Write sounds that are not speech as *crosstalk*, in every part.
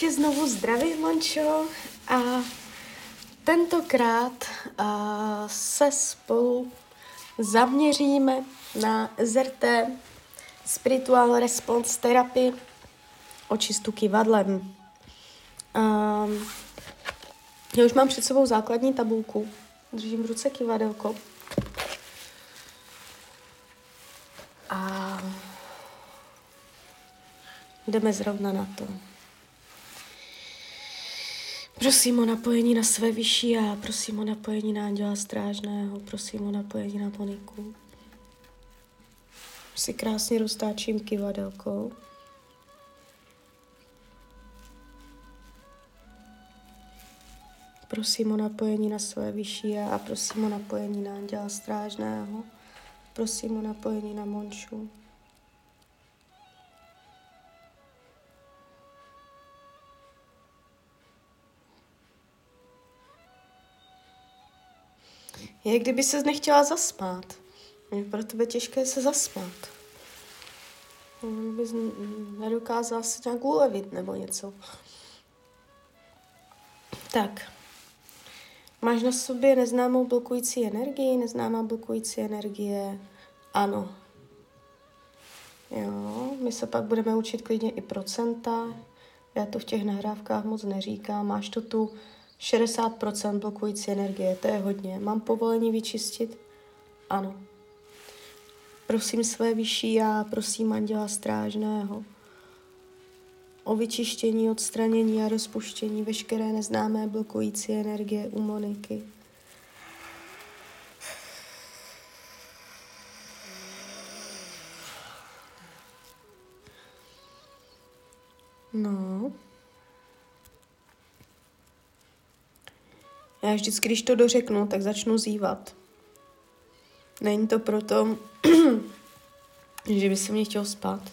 tě znovu zdravím, Mončo. A tentokrát a, se spolu zaměříme na ZRT, Spiritual Response Therapy, očistu kivadlem. Um, já už mám před sebou základní tabulku. Držím v ruce kivadelko. A jdeme zrovna na to. Prosím o napojení na své vyšší a prosím o napojení na Anděla Strážného, prosím o napojení na Moniku. Si krásně roztáčím kivadelkou. Prosím o napojení na své vyšší a prosím o napojení na Anděla Strážného. Prosím o napojení na Monšu. Je, kdyby se nechtěla zasmát. Je pro tebe těžké se zasmát. Bys nedokázala se nějak ulevit nebo něco. Tak. Máš na sobě neznámou blokující energii, neznámá blokující energie? Ano. Jo, my se pak budeme učit klidně i procenta. Já to v těch nahrávkách moc neříkám. Máš to tu 60% blokující energie, to je hodně. Mám povolení vyčistit? Ano. Prosím své vyšší já, prosím anděla strážného o vyčištění, odstranění a rozpuštění veškeré neznámé blokující energie u Moniky. No. Já vždycky, když to dořeknu, tak začnu zývat. Není to proto, *clears throat* že by se mě chtěl spát,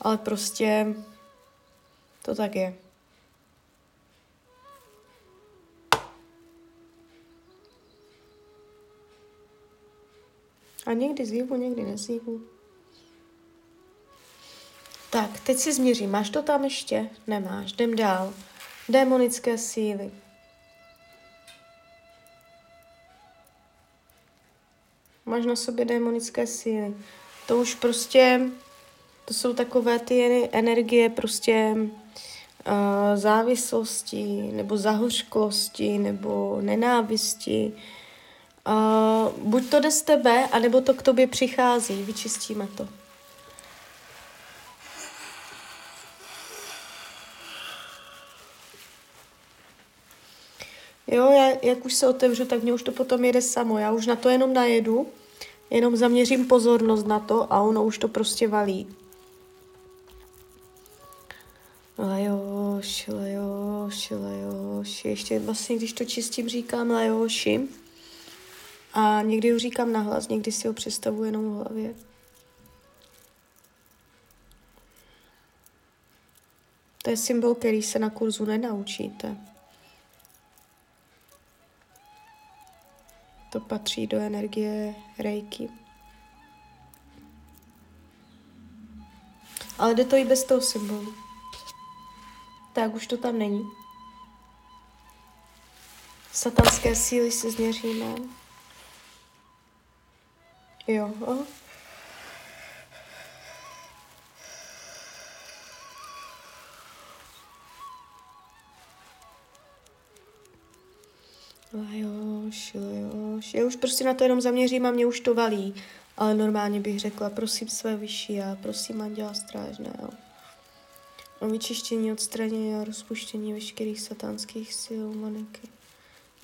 ale prostě to tak je. A někdy zývu, někdy nezývu. Tak, teď si změřím. Máš to tam ještě? Nemáš. Jdem dál. Démonické síly. Máš na sobě démonické síly. To už prostě, to jsou takové ty energie prostě uh, závislosti, nebo zahořklosti, nebo nenávisti. Uh, buď to jde z tebe, anebo to k tobě přichází. Vyčistíme to. Jo, já, jak už se otevřu, tak mě už to potom jede samo. Já už na to jenom najedu, jenom zaměřím pozornost na to a ono už to prostě valí. Lajoš, lajoš, lajoš. Ještě vlastně, když to čistím, říkám lajoši. A někdy ho říkám nahlas, někdy si ho představuji jenom v hlavě. To je symbol, který se na kurzu nenaučíte. To patří do energie rejky. Ale jde to i bez toho symbolu. Tak už to tam není. Satanské síly si změříme. Jo. Aha. Lajoš, lajoš. Já už prostě na to jenom zaměřím a mě už to valí. Ale normálně bych řekla, prosím své vyšší a prosím anděla strážného o vyčištění, odstranění a rozpuštění veškerých satánských sil Moniky.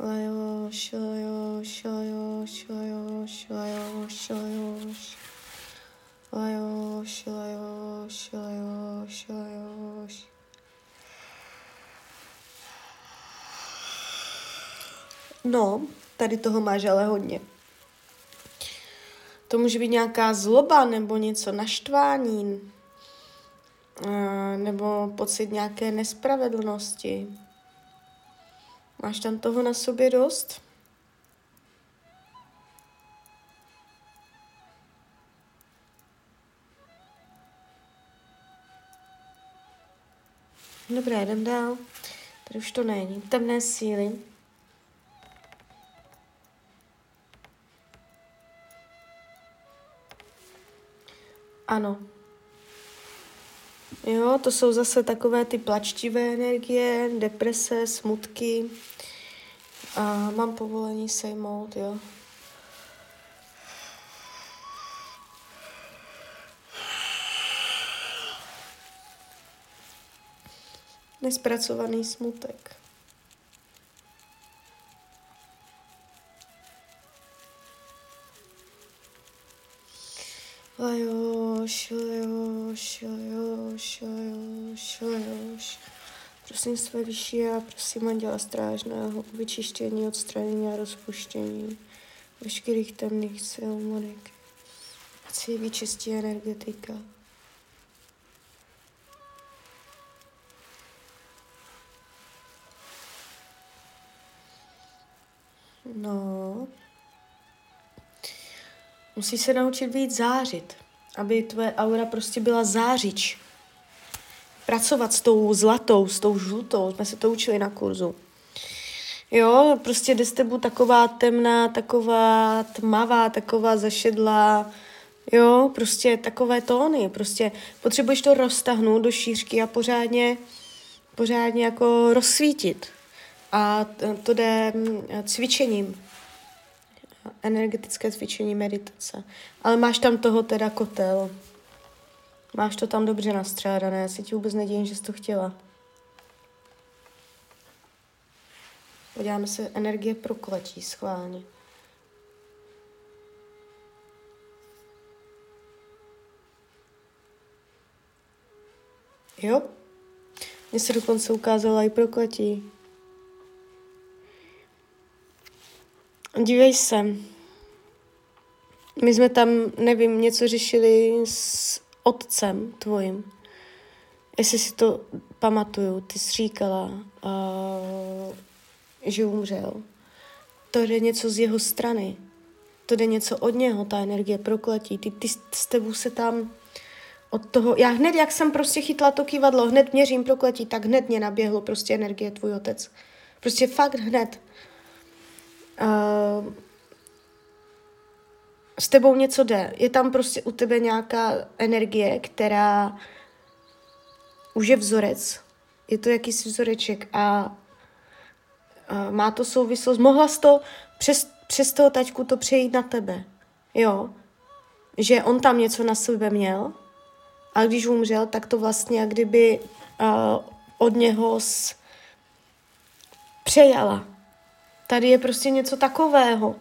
Lajoš, lajoš, lajoš, lajoš, lajoš, lajoš. Lajoš, lajoš, lajoš, lajoš. No, tady toho máš ale hodně. To může být nějaká zloba nebo něco naštvání, nebo pocit nějaké nespravedlnosti. Máš tam toho na sobě dost? Dobré, jdem dál. Tady už to není. Temné síly. Ano. Jo, to jsou zase takové ty plačtivé energie, deprese, smutky. A mám povolení sejmout, jo. Nespracovaný smutek. Lajoš, lajoš, lajoš, lajoš, lajoš. Prosím své vyšší a prosím Anděla Strážného o vyčištění, odstranění a rozpuštění veškerých temných sil Moniky. Ať si vyčistí energetika. No. Musí se naučit víc zářit, aby tvoje aura prostě byla zářič. Pracovat s tou zlatou, s tou žlutou, jsme se to učili na kurzu. Jo, prostě jde s tebou taková temná, taková tmavá, taková zašedlá, jo, prostě takové tóny, prostě potřebuješ to roztahnout do šířky a pořádně, pořádně jako rozsvítit. A to jde mm, cvičením. Energetické cvičení, meditace. Ale máš tam toho teda kotel. Máš to tam dobře nastřádané. Já si ti vůbec nedivím, že jsi to chtěla. Podíváme se energie prokletí schválně. Jo? Mně se dokonce ukázala i prokletí. Dívej se. My jsme tam, nevím, něco řešili s otcem tvojím. Jestli si to pamatuju, ty jsi říkala, uh, že umřel. To jde něco z jeho strany. To jde něco od něho, ta energie prokletí. Ty, ty s tebou se tam od toho, já hned, jak jsem prostě chytla to kývadlo, hned měřím prokletí, tak hned mě naběhlo prostě energie tvůj otec. Prostě fakt hned. Uh, s tebou něco jde. Je tam prostě u tebe nějaká energie, která už je vzorec. Je to jakýsi vzoreček a uh, má to souvislost. Mohla jsi to přes, přes toho taťku to přejít na tebe. Jo. Že on tam něco na sebe měl a když umřel, tak to vlastně jak kdyby uh, od něho s... přejala Tady je prostě něco takového.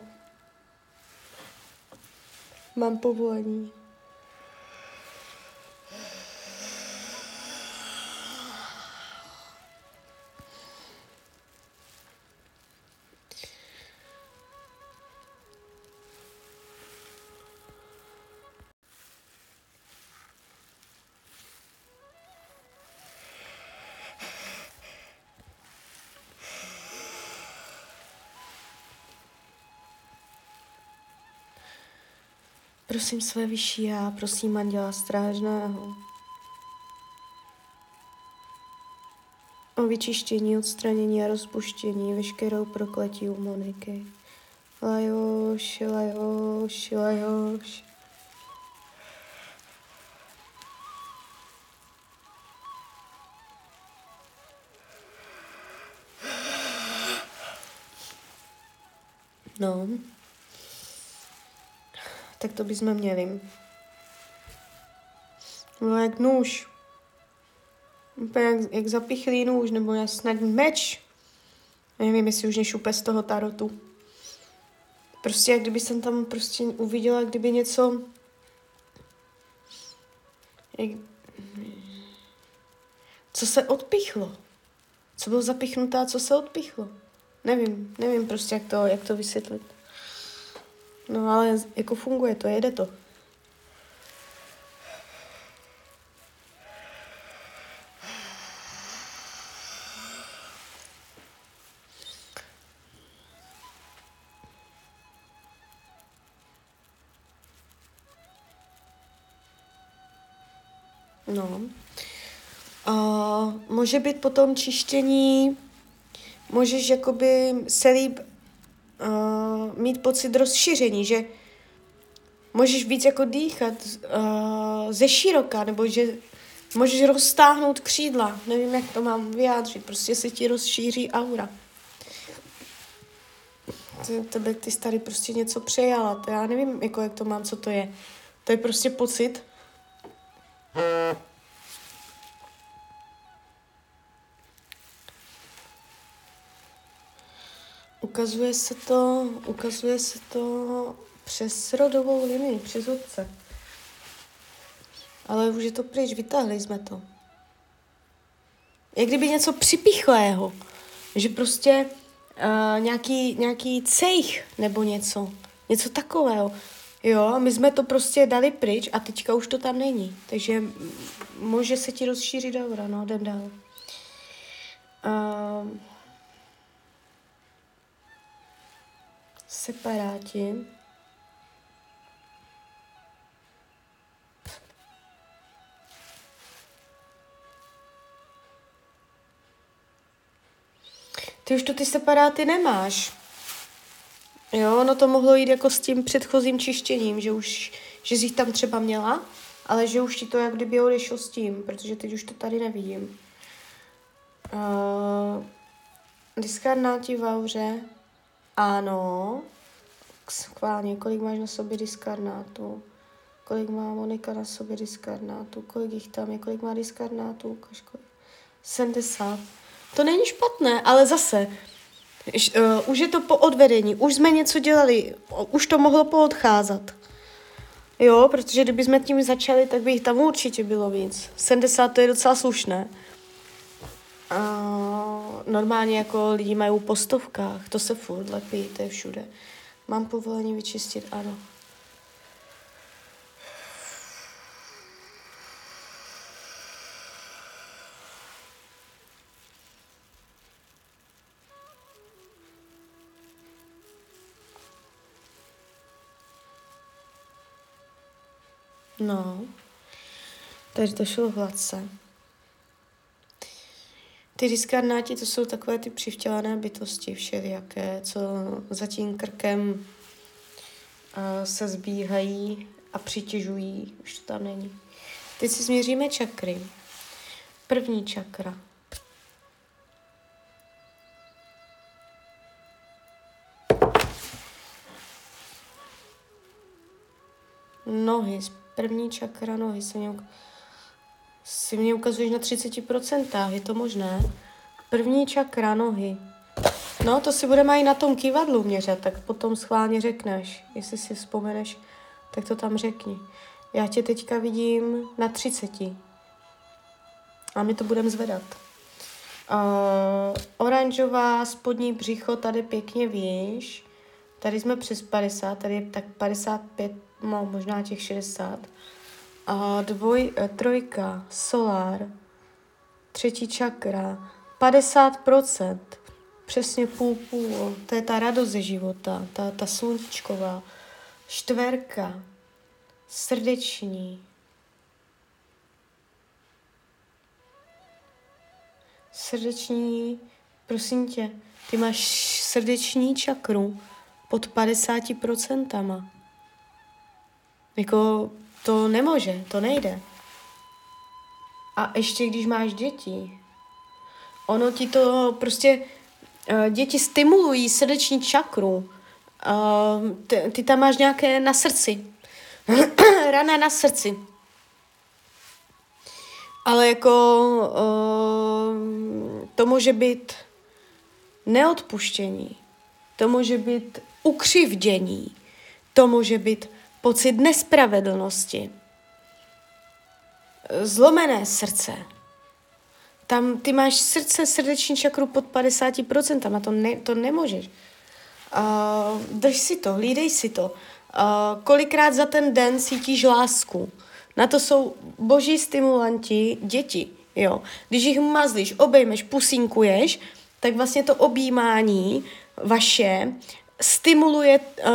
Mám povolení. Prosím své vyšší já, prosím Anděla Strážného o vyčištění, odstranění a rozpuštění veškerou prokletí u Moniky. Lajoš, lajoš, lajoš. No tak to bychom měli. No jak nůž. Úplně jak, jak zapichlý nůž, nebo já snad meč. Nevím, jestli už nešupe z toho tarotu. Prostě jak kdyby jsem tam prostě uviděla, kdyby něco... Jak... Co se odpichlo? Co bylo zapichnuté co se odpichlo? Nevím, nevím prostě, jak to, jak to vysvětlit. No ale jako funguje to, jede to. No. Uh, může být potom čištění, můžeš jakoby se líp uh, mít pocit rozšíření, že můžeš víc jako dýchat uh, ze široka, nebo že můžeš roztáhnout křídla, nevím, jak to mám vyjádřit, prostě se ti rozšíří aura. Tebe ty tady prostě něco přejala, to já nevím, jako jak to mám, co to je. To je prostě pocit. Ukazuje se to, ukazuje se to přes rodovou linii, přes otce. Ale už je to pryč, vytáhli jsme to. Jak kdyby něco připichlého. Že prostě uh, nějaký, nějaký cejch nebo něco. Něco takového. Jo, my jsme to prostě dali pryč a teďka už to tam není. Takže může se ti rozšířit aura, no, jdem dál. Uh, separáti. Ty už to ty separáty nemáš. Jo, no to mohlo jít jako s tím předchozím čištěním, že už, že jsi tam třeba měla, ale že už ti to jak kdyby odešlo s tím, protože teď už to tady nevidím. Uh, diskarnáti v auře. Ano. Schválně, kolik máš na sobě diskarnátů? Kolik má Monika na sobě diskarnátů? Kolik jich tam je? Kolik má diskarnátů? Ukaž kolik. 70. To není špatné, ale zase, uh, už je to po odvedení, už jsme něco dělali, už to mohlo poodcházet. Jo, protože kdyby jsme tím začali, tak by jich tam určitě bylo víc. 70 to je docela slušné. Uh, normálně jako lidi mají po stovkách, to se furt lepí, to je všude. Mám povolení vyčistit, ano. No, takže to šlo hladce. Ty diskarnáti to jsou takové ty přivtělané bytosti všelijaké, co za tím krkem uh, se zbíhají a přitěžují. Už to tam není. Teď si změříme čakry. První čakra. Nohy, první čakra nohy se mě si mě ukazuješ na 30%, je to možné? První čakra nohy. No, to si budeme i na tom kývadlu měřit, tak potom schválně řekneš. Jestli si vzpomeneš, tak to tam řekni. Já tě teďka vidím na 30. A my to budeme zvedat. Uh, oranžová spodní břicho tady pěkně výš. Tady jsme přes 50, tady je tak 55, no možná těch 60. A dvoj, eh, trojka, solár, třetí čakra, 50%, přesně půl půl, to je ta radost ze života, ta, ta sluníčková, čtverka, srdeční, srdeční, prosím tě, ty máš srdeční čakru pod 50%. Jako to nemůže, to nejde. A ještě když máš děti, ono ti to prostě, uh, děti stimulují srdeční čakru, uh, ty, ty tam máš nějaké na srdci, *clears throat* rané na srdci. Ale jako uh, to může být neodpuštění, to může být ukřivdění, to může být pocit nespravedlnosti, zlomené srdce. Tam ty máš srdce, srdeční čakru pod 50%, a to, ne, to nemůžeš. Uh, drž si to, hlídej si to. Uh, kolikrát za ten den cítíš lásku. Na to jsou boží stimulanti děti. Jo. Když jich mazlíš, obejmeš, pusinkuješ, tak vlastně to objímání vaše stimuluje uh,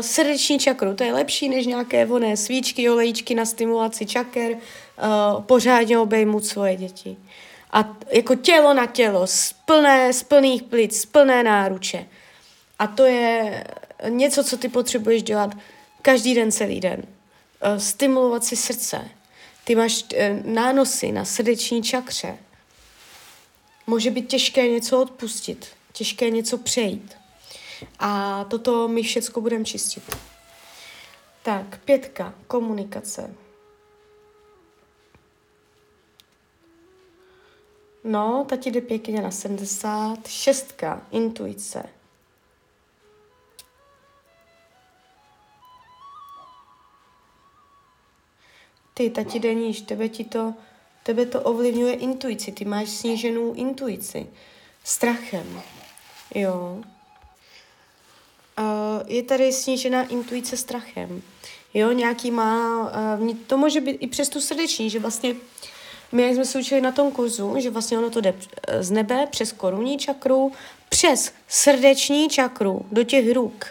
srdeční čakru. To je lepší než nějaké voné svíčky, olejčky na stimulaci čaker. Uh, pořádně obejmout svoje děti. A jako tělo na tělo, z, plné, z plných plic, z plné náruče. A to je něco, co ty potřebuješ dělat každý den, celý den. Uh, stimulovat si srdce. Ty máš uh, nánosy na srdeční čakře. Může být těžké něco odpustit, těžké něco přejít. A toto my všecko budeme čistit. Tak, pětka, komunikace. No, tati jde pěkně na 70. Šestka, intuice. Ty, tati jde níž, tebe ti to, tebe to ovlivňuje intuici, ty máš sníženou intuici. Strachem, jo je tady snížená intuice strachem. Jo, nějaký má, uh, to může být i přes tu srdeční, že vlastně my, jak jsme se učili na tom kurzu, že vlastně ono to jde z nebe přes korunní čakru, přes srdeční čakru do těch ruk.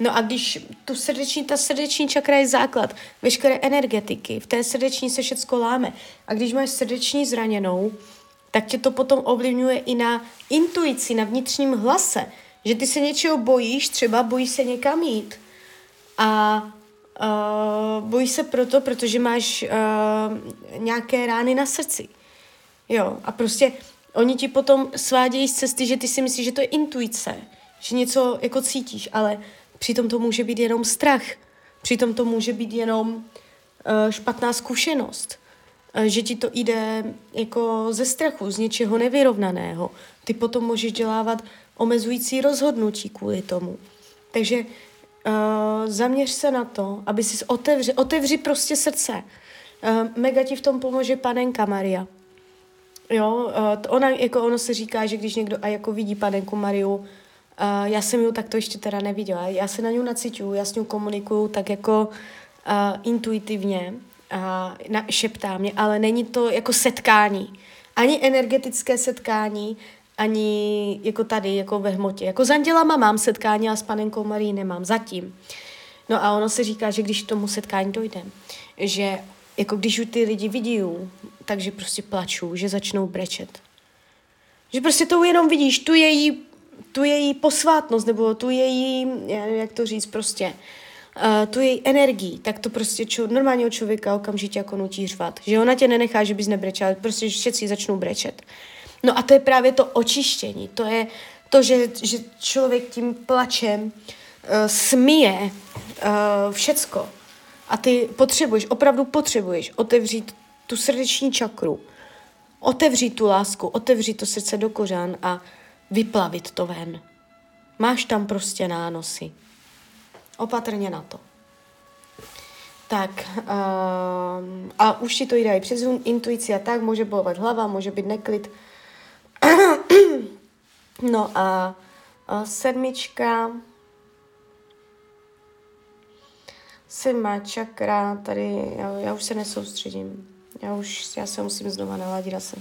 No a když tu srdeční, ta srdeční čakra je základ veškeré energetiky, v té srdeční se všecko láme. A když máš srdeční zraněnou, tak tě to potom ovlivňuje i na intuici, na vnitřním hlase. Že ty se něčeho bojíš, třeba bojíš se někam jít a uh, bojíš se proto, protože máš uh, nějaké rány na srdci. Jo, a prostě oni ti potom svádějí z cesty, že ty si myslíš, že to je intuice, že něco jako cítíš, ale přitom to může být jenom strach, přitom to může být jenom uh, špatná zkušenost, uh, že ti to jde jako ze strachu, z něčeho nevyrovnaného. Ty potom můžeš dělávat omezující rozhodnutí kvůli tomu. Takže uh, zaměř se na to, aby si otevři, otevři prostě srdce. Uh, mega ti v tom pomůže panenka Maria. Jo, uh, ona, jako ono se říká, že když někdo a jako vidí panenku Mariu, uh, já jsem ji takto ještě teda neviděla, já se na ní nacituju, já s ní komunikuju tak jako uh, intuitivně, a na, šeptá mě, ale není to jako setkání. Ani energetické setkání, ani jako tady, jako ve hmotě. Jako s andělama mám setkání a s panenkou Marí nemám zatím. No a ono se říká, že když k tomu setkání dojde, že jako když už ty lidi vidí, takže prostě plačou, že začnou brečet. Že prostě to jenom vidíš, tu její, tu její posvátnost, nebo tu její, jak to říct, prostě, uh, tu její energii, tak to prostě čo, normálního člověka okamžitě jako nutí řvat. Že ona tě nenechá, že bys nebrečel, prostě všetci začnou brečet. No a to je právě to očištění, to je to, že, že člověk tím plačem uh, smije uh, všecko. A ty potřebuješ, opravdu potřebuješ otevřít tu srdeční čakru, otevřít tu lásku, otevřít to srdce do kořán a vyplavit to ven. Máš tam prostě nánosy. Opatrně na to. Tak, uh, a už ti to jde i přes intuici a tak, může bolovat hlava, může být neklid, no a, sedmička, sedmá čakra, tady já, já už se nesoustředím. Já už, já se musím znova naladit asi.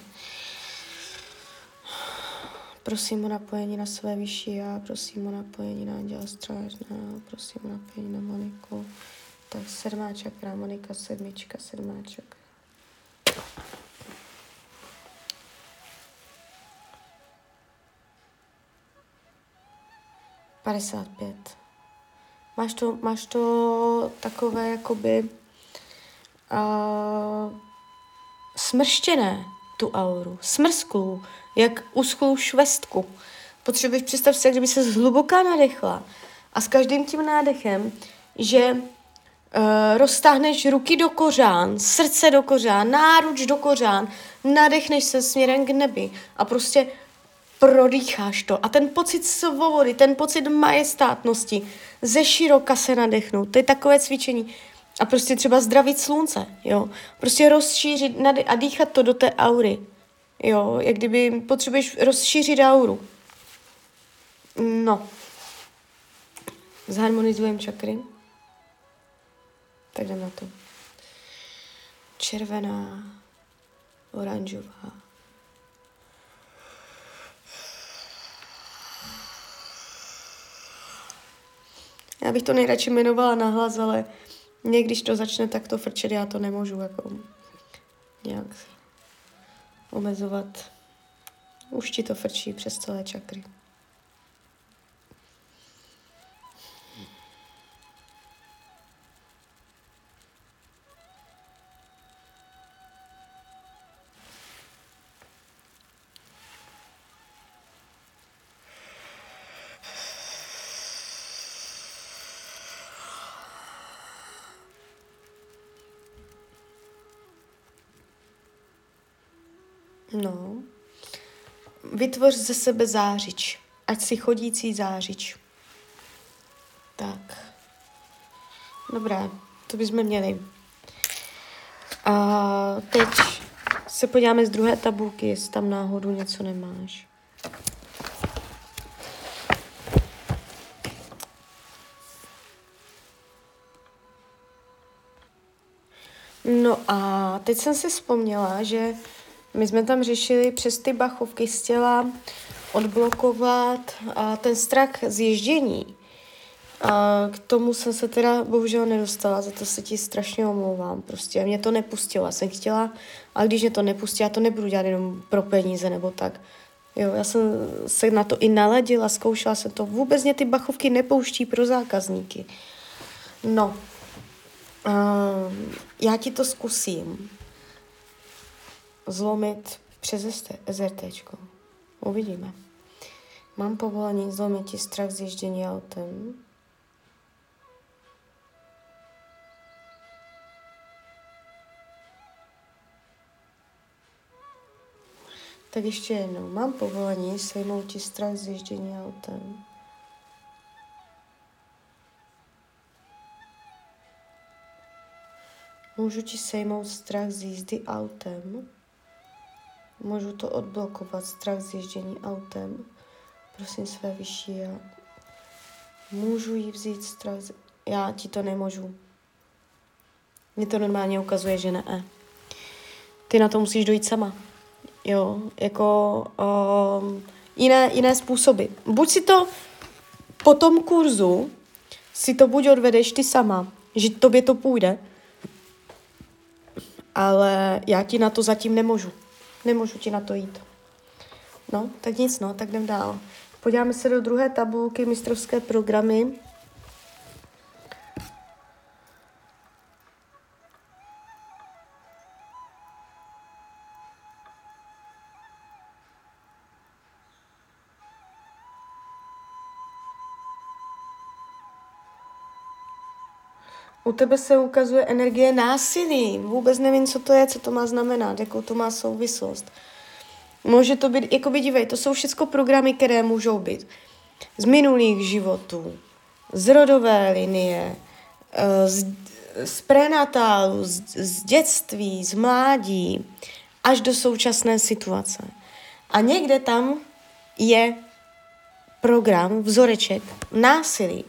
Prosím o napojení na své vyšší já, prosím o napojení na Anděla Strážného, prosím o napojení na Moniku. Tak sedmá čakra, Monika sedmička, sedmá čakra. 55. Máš to, máš to takové jakoby uh, smrštěné, tu auru, smrsklou, jak uschlou švestku. Potřebuješ představ si, kdyby se zhluboká nadechla a s každým tím nádechem, že uh, roztáhneš ruky do kořán, srdce do kořán, náruč do kořán, nadechneš se směrem k nebi a prostě prodýcháš to. A ten pocit svobody, ten pocit majestátnosti, ze široka se nadechnout, to je takové cvičení. A prostě třeba zdravit slunce, jo. Prostě rozšířit a dýchat to do té aury, jo. Jak kdyby potřebuješ rozšířit auru. No. Zharmonizujeme čakry. Tak jdem na to. Červená, oranžová, Já bych to nejradši jmenovala nahlas, ale mě, když to začne takto frčet, já to nemůžu jako nějak omezovat. Už ti to frčí přes celé čakry. Vytvoř ze sebe zářič. Ať si chodící zářič. Tak. Dobré, to bychom měli. A teď se podíváme z druhé tabulky, jestli tam náhodou něco nemáš. No a teď jsem si vzpomněla, že my jsme tam řešili přes ty bachovky z těla odblokovat a ten strach z ježdění. A k tomu jsem se teda bohužel nedostala, za to se ti strašně omlouvám. Prostě mě to nepustilo, já jsem chtěla, a když mě to nepustí, já to nebudu dělat jenom pro peníze nebo tak. Jo, já jsem se na to i naladila, zkoušela jsem to. Vůbec mě ty bachovky nepouští pro zákazníky. No, uh, já ti to zkusím zlomit přes SRT. Uvidíme. Mám povolení zlomit ti strach z ježdění autem. Tak ještě jednou. Mám povolení sejmout ti strach z ježdění autem. Můžu ti sejmout strach z jízdy autem. Můžu to odblokovat, strach z ježdění autem. Prosím své vyšší já. Můžu jí vzít strach z... Já ti to nemůžu. Mně to normálně ukazuje, že ne. Ty na to musíš dojít sama. Jo, jako um, jiné, jiné způsoby. Buď si to po tom kurzu, si to buď odvedeš ty sama, že tobě to půjde, ale já ti na to zatím nemůžu. Nemůžu ti na to jít. No, tak nic, no, tak jdem dál. Podíváme se do druhé tabulky mistrovské programy. Tebe se ukazuje energie násilí. Vůbec nevím, co to je, co to má znamenat, jakou to má souvislost. Může to být, jako by dívej, to jsou všechno programy, které můžou být z minulých životů, z rodové linie, eh, z, z prenatálu, z, z dětství, z mládí, až do současné situace. A někde tam je program, vzoreček násilí.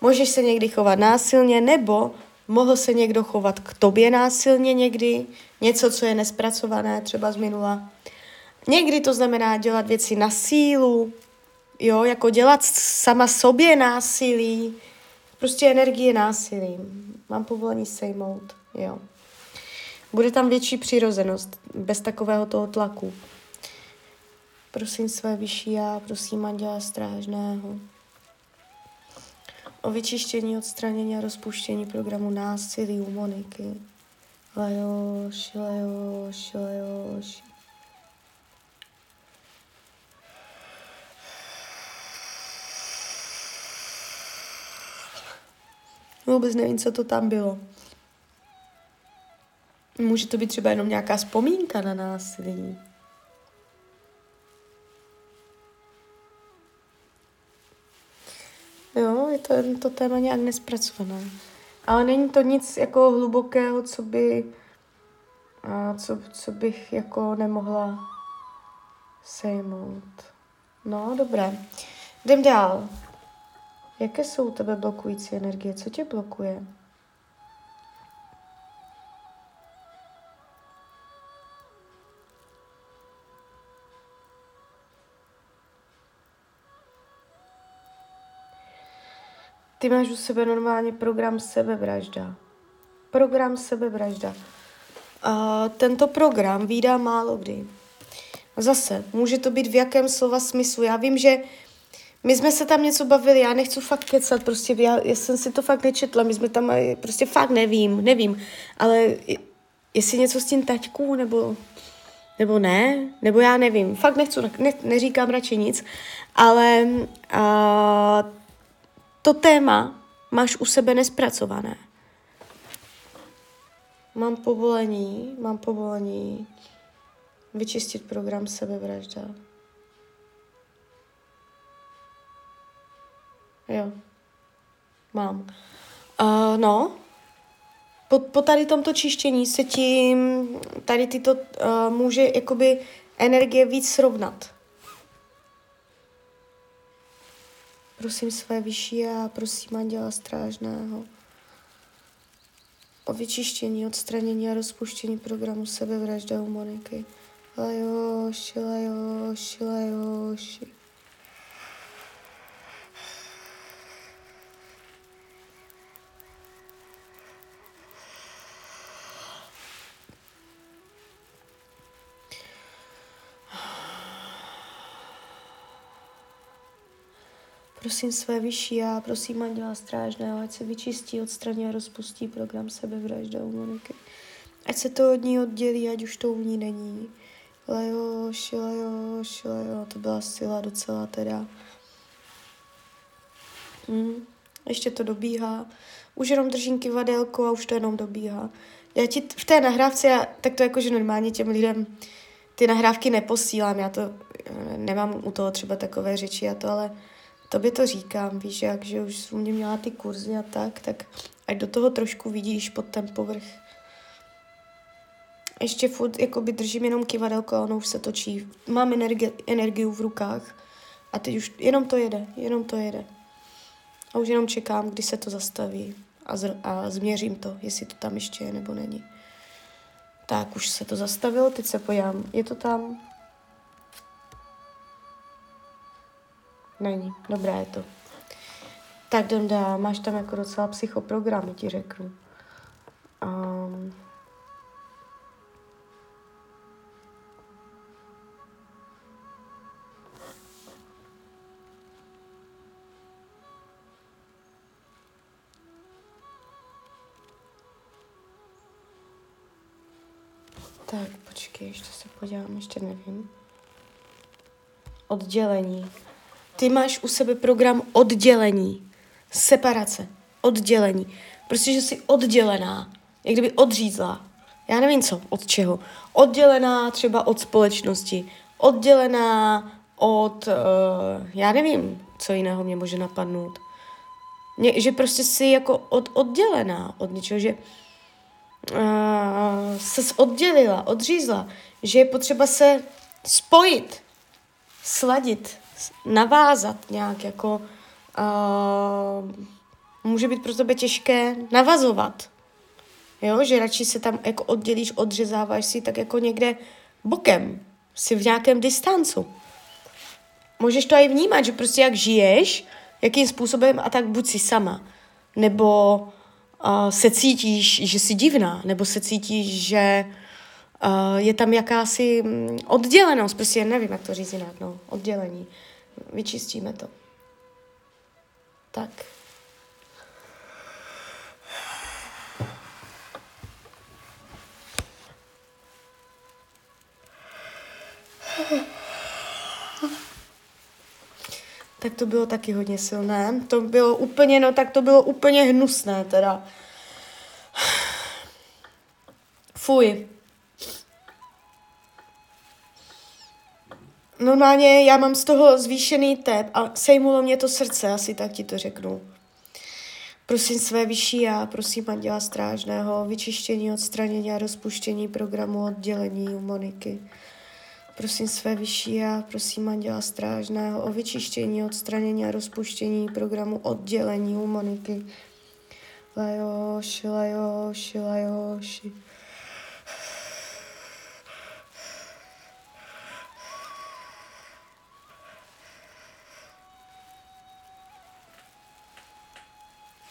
Můžeš se někdy chovat násilně, nebo mohl se někdo chovat k tobě násilně někdy, něco, co je nespracované, třeba z minula. Někdy to znamená dělat věci na sílu, jo, jako dělat sama sobě násilí, prostě energie násilí. Mám povolení sejmout, jo. Bude tam větší přirozenost, bez takového toho tlaku. Prosím své vyšší já, prosím Anděla Strážného vyčištění, odstranění a rozpuštění programu násilí u Moniky. Lejoš, lejoš, lejoš. Vůbec nevím, co to tam bylo. Může to být třeba jenom nějaká vzpomínka na násilí. To, to téma nějak nespracované. Ale není to nic jako hlubokého, co by, a co, co bych jako nemohla sejmout. No, dobré. Jdem dál. Jaké jsou u tebe blokující energie? Co tě blokuje? Ty máš u sebe normálně program sebevražda. Program sebevražda. Uh, tento program vydá málo kdy. Zase, může to být v jakém slova smyslu. Já vím, že my jsme se tam něco bavili, já nechci fakt kecat, prostě já, já jsem si to fakt nečetla, my jsme tam, prostě fakt nevím, nevím, ale jestli něco s tím taťkou, nebo, nebo ne, nebo já nevím, fakt nechci, ne, neříkám radši nic, ale a, to téma máš u sebe nespracované. Mám povolení, mám povolení vyčistit program sebevražda. Jo. Mám. Uh, no, po, po tady tomto čištění se ti tady tyto uh, může jakoby energie víc srovnat. Prosím své vyšší a prosím Anděla Strážného o vyčištění, odstranění a rozpuštění programu sebevražda u Moniky. Lajoši, lajoši, lajoši. Prosím své vyšší já, prosím Anděla Strážného, ať se vyčistí, odstraní a rozpustí program sebevražda u Moniky. Ať se to od ní oddělí, ať už to u ní není. Lajoš, lajoš, lajo, to byla sila docela teda. Hmm. Ještě to dobíhá. Už jenom držím kivadelko a už to jenom dobíhá. Já ti v té nahrávce, já, tak to jakože normálně těm lidem ty nahrávky neposílám, já to nemám u toho třeba takové řeči a to, ale tobě to říkám, víš, jak, že už u mě měla ty kurzy a tak, tak ať do toho trošku vidíš pod ten povrch. Ještě furt jakoby držím jenom kivadelko a ono už se točí. Mám energi- energii v rukách a teď už jenom to jede, jenom to jede. A už jenom čekám, kdy se to zastaví a, z- a změřím to, jestli to tam ještě je nebo není. Tak, už se to zastavilo, teď se pojám. Je to tam? Není. Dobré je to. Tak jdem dál. Máš tam jako docela psychoprogramy, ti řeknu. Um, Tak, počkej, ještě se podívám, ještě nevím. Oddělení. Ty máš u sebe program oddělení, separace, oddělení. Prostě, že jsi oddělená, jak kdyby odřízla. Já nevím co, od čeho. Oddělená třeba od společnosti, oddělená od, uh, já nevím, co jiného mě může napadnout. Mě, že prostě jsi jako od, oddělená od něčeho, že uh, se oddělila, odřízla, že je potřeba se spojit, sladit, navázat nějak jako uh, může být pro tebe těžké navazovat. Jo, že radši se tam jako oddělíš, odřezáváš si tak jako někde bokem, si v nějakém distancu. Můžeš to i vnímat, že prostě jak žiješ, jakým způsobem a tak buď si sama, nebo uh, se cítíš, že jsi divná, nebo se cítíš, že uh, je tam jakási oddělenost, prostě nevím, jak to říct jinak, no, oddělení. Vyčistíme to. Tak. Tak to bylo taky hodně silné. To bylo úplně, no tak to bylo úplně hnusné teda. Fuj. Normálně já mám z toho zvýšený tep a sejmulo mě to srdce, asi tak ti to řeknu. Prosím své vyšší já, prosím Anděla Strážného, vyčištění, odstranění a rozpuštění programu oddělení u Moniky. Prosím své vyšší já, prosím Anděla Strážného o vyčištění, odstranění a rozpuštění programu oddělení u Moniky. Lajoši, lajoši, lajoši.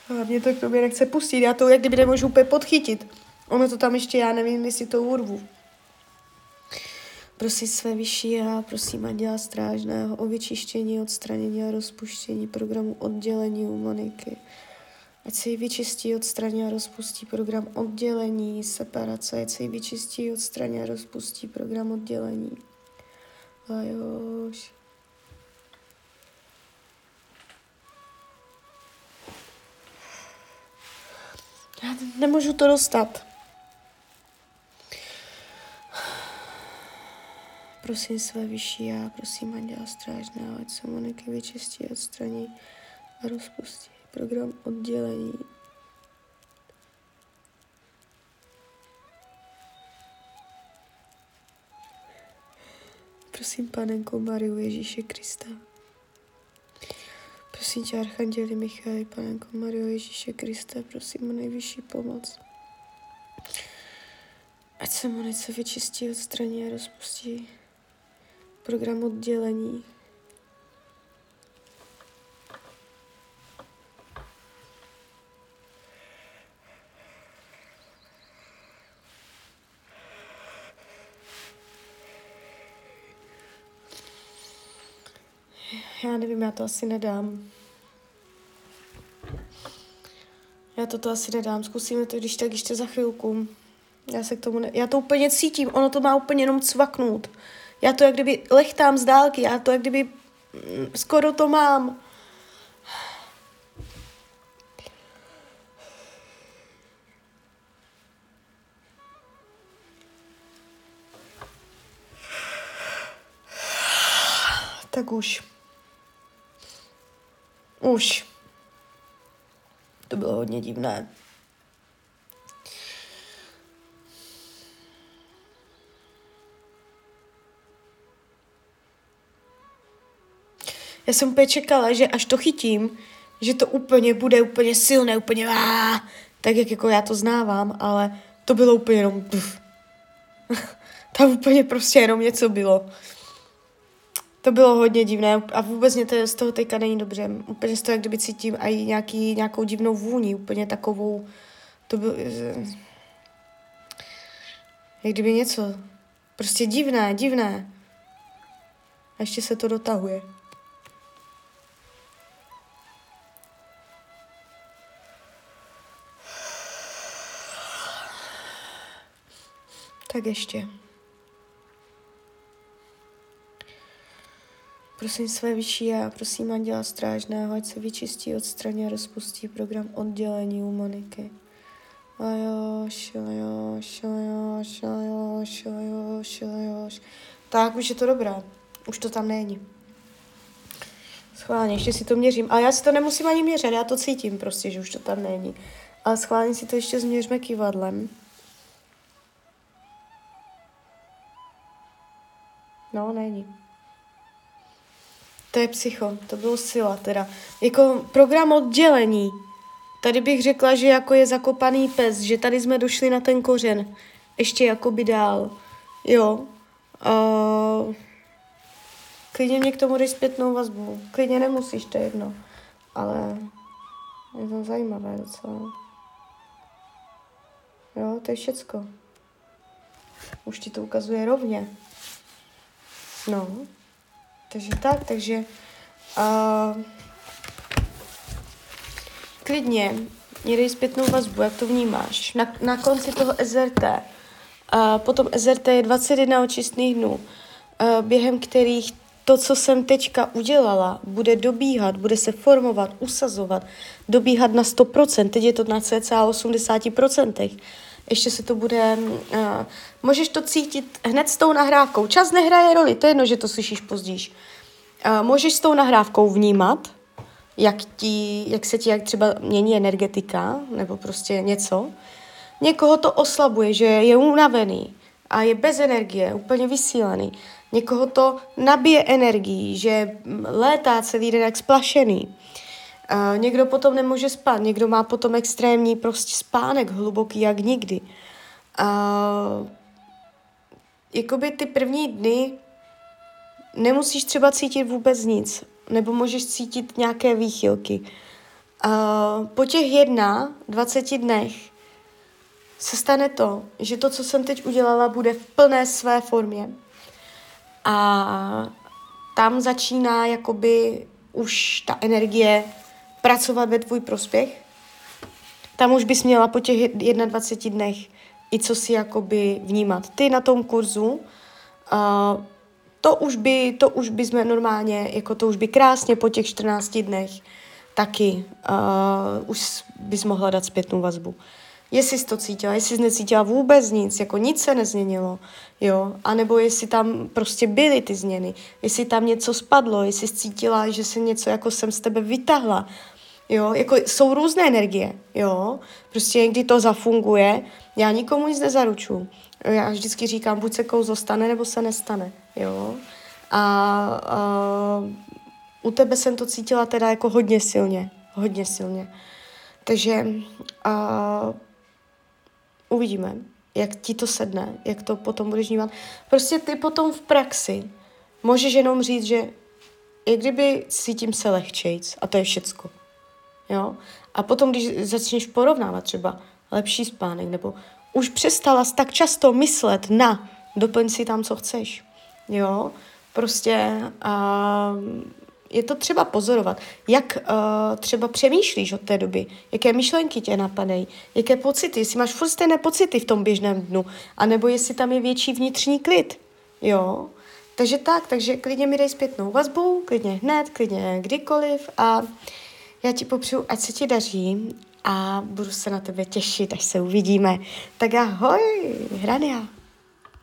A mě to k tobě nechce pustit, já to jak kdyby nemůžu úplně podchytit. Ono to tam ještě, já nevím, jestli to urvu. Prosím své vyšší já, prosím Anděla Strážného o vyčištění, odstranění a rozpuštění programu oddělení u Moniky. Ať se jí vyčistí, odstraní a rozpustí program oddělení, separace, ať se jí vyčistí, odstraní a rozpustí program oddělení. Lajoš. Já nemůžu to dostat. Prosím své vyšší já, prosím Anděla Strážného, ať se Moniky vyčistí, odstraní a rozpustí program oddělení. Prosím, panenko Mariu Ježíše Krista. Prosím tě, Archanděli Michal, panenko Mario Ježíše Krista, prosím o nejvyšší pomoc. Ať se munice vyčistí, odstraní a rozpustí program oddělení. Já nevím, já to asi nedám. Já to, asi nedám, zkusíme to když tak ještě za chvilku. Já se k tomu ne... Já to úplně cítím, ono to má úplně jenom cvaknout. Já to jak kdyby lechtám z dálky, já to jak kdyby mm, skoro to mám. Tak už. Už. To bylo hodně divné. Já jsem úplně čekala, že až to chytím, že to úplně bude úplně silné, úplně aaa, tak jak jako já to znávám, ale to bylo úplně jenom. *laughs* Tam úplně prostě jenom něco bylo. To bylo hodně divné a vůbec mě to z toho teďka není dobře. Úplně z toho, jak kdyby cítím i nějaký, nějakou divnou vůni, úplně takovou, to bylo, jak kdyby něco, prostě divné, divné. A ještě se to dotahuje. Tak ještě. Prosím své vyšší a prosím Anděla Strážného, ať se vyčistí, odstraní a rozpustí program oddělení u Moniky. Tak, už je to dobré. Už to tam není. Schválně, ještě si to měřím. Ale já si to nemusím ani měřit, já to cítím prostě, že už to tam není. Ale schválně si to ještě změřme kývadlem. No, není. To je psycho, to bylo sila teda. Jako program oddělení. Tady bych řekla, že jako je zakopaný pes, že tady jsme došli na ten kořen. Ještě jako by dál. Jo. Uh, klidně mě k tomu dej zpětnou vazbu. Klidně nemusíš, to je jedno. Ale je to zajímavé docela. Jo, to je všecko. Už ti to ukazuje rovně. No. Takže tak, takže uh, klidně mě dej zpětnou vazbu, jak to vnímáš. Na, na konci toho SRT, uh, potom SRT je 21 očistných dnů, uh, během kterých to, co jsem teďka udělala, bude dobíhat, bude se formovat, usazovat, dobíhat na 100%, teď je to na cca 80%. Ještě se to bude, uh, můžeš to cítit hned s tou nahrávkou. Čas nehraje roli, to je jedno, že to slyšíš později. Uh, můžeš s tou nahrávkou vnímat, jak, ti, jak se ti jak třeba mění energetika, nebo prostě něco. Někoho to oslabuje, že je unavený a je bez energie, úplně vysílený. Někoho to nabije energii, že létá celý den jak splašený. Uh, někdo potom nemůže spát, někdo má potom extrémní prostě spánek, hluboký jak nikdy. Uh, jakoby ty první dny nemusíš třeba cítit vůbec nic, nebo můžeš cítit nějaké výchylky. Uh, po těch jedna, 20 dnech se stane to, že to, co jsem teď udělala, bude v plné své formě. A tam začíná jakoby už ta energie pracovat ve tvůj prospěch. Tam už bys měla po těch 21 dnech i co si jakoby vnímat. Ty na tom kurzu, uh, to už by, to už by jsme normálně, jako to už by krásně po těch 14 dnech taky uh, už bys mohla dát zpětnou vazbu. Jestli jsi to cítila, jestli jsi necítila vůbec nic, jako nic se nezměnilo, jo, anebo jestli tam prostě byly ty změny, jestli tam něco spadlo, jestli jsi cítila, že se něco jako jsem z tebe vytahla, jo, jako jsou různé energie, jo, prostě někdy to zafunguje, já nikomu nic nezaručuju, já vždycky říkám, buď se kouzlo stane, nebo se nestane, jo, a, a u tebe jsem to cítila teda jako hodně silně, hodně silně, takže a, uvidíme, jak ti to sedne, jak to potom budeš vnímat. Prostě ty potom v praxi můžeš jenom říct, že i kdyby cítím se lehčejc a to je všecko. Jo? A potom, když začneš porovnávat třeba lepší spánek, nebo už přestala tak často myslet na doplň si tam, co chceš. Jo? Prostě uh, je to třeba pozorovat, jak uh, třeba přemýšlíš od té doby, jaké myšlenky tě napadají, jaké pocity, jestli máš furt stejné pocity v tom běžném dnu, anebo jestli tam je větší vnitřní klid, jo. Takže tak, takže klidně mi dej zpětnou vazbu, klidně hned, klidně kdykoliv a já ti popřeju, ať se ti daří a budu se na tebe těšit, až se uvidíme. Tak ahoj, Hrania.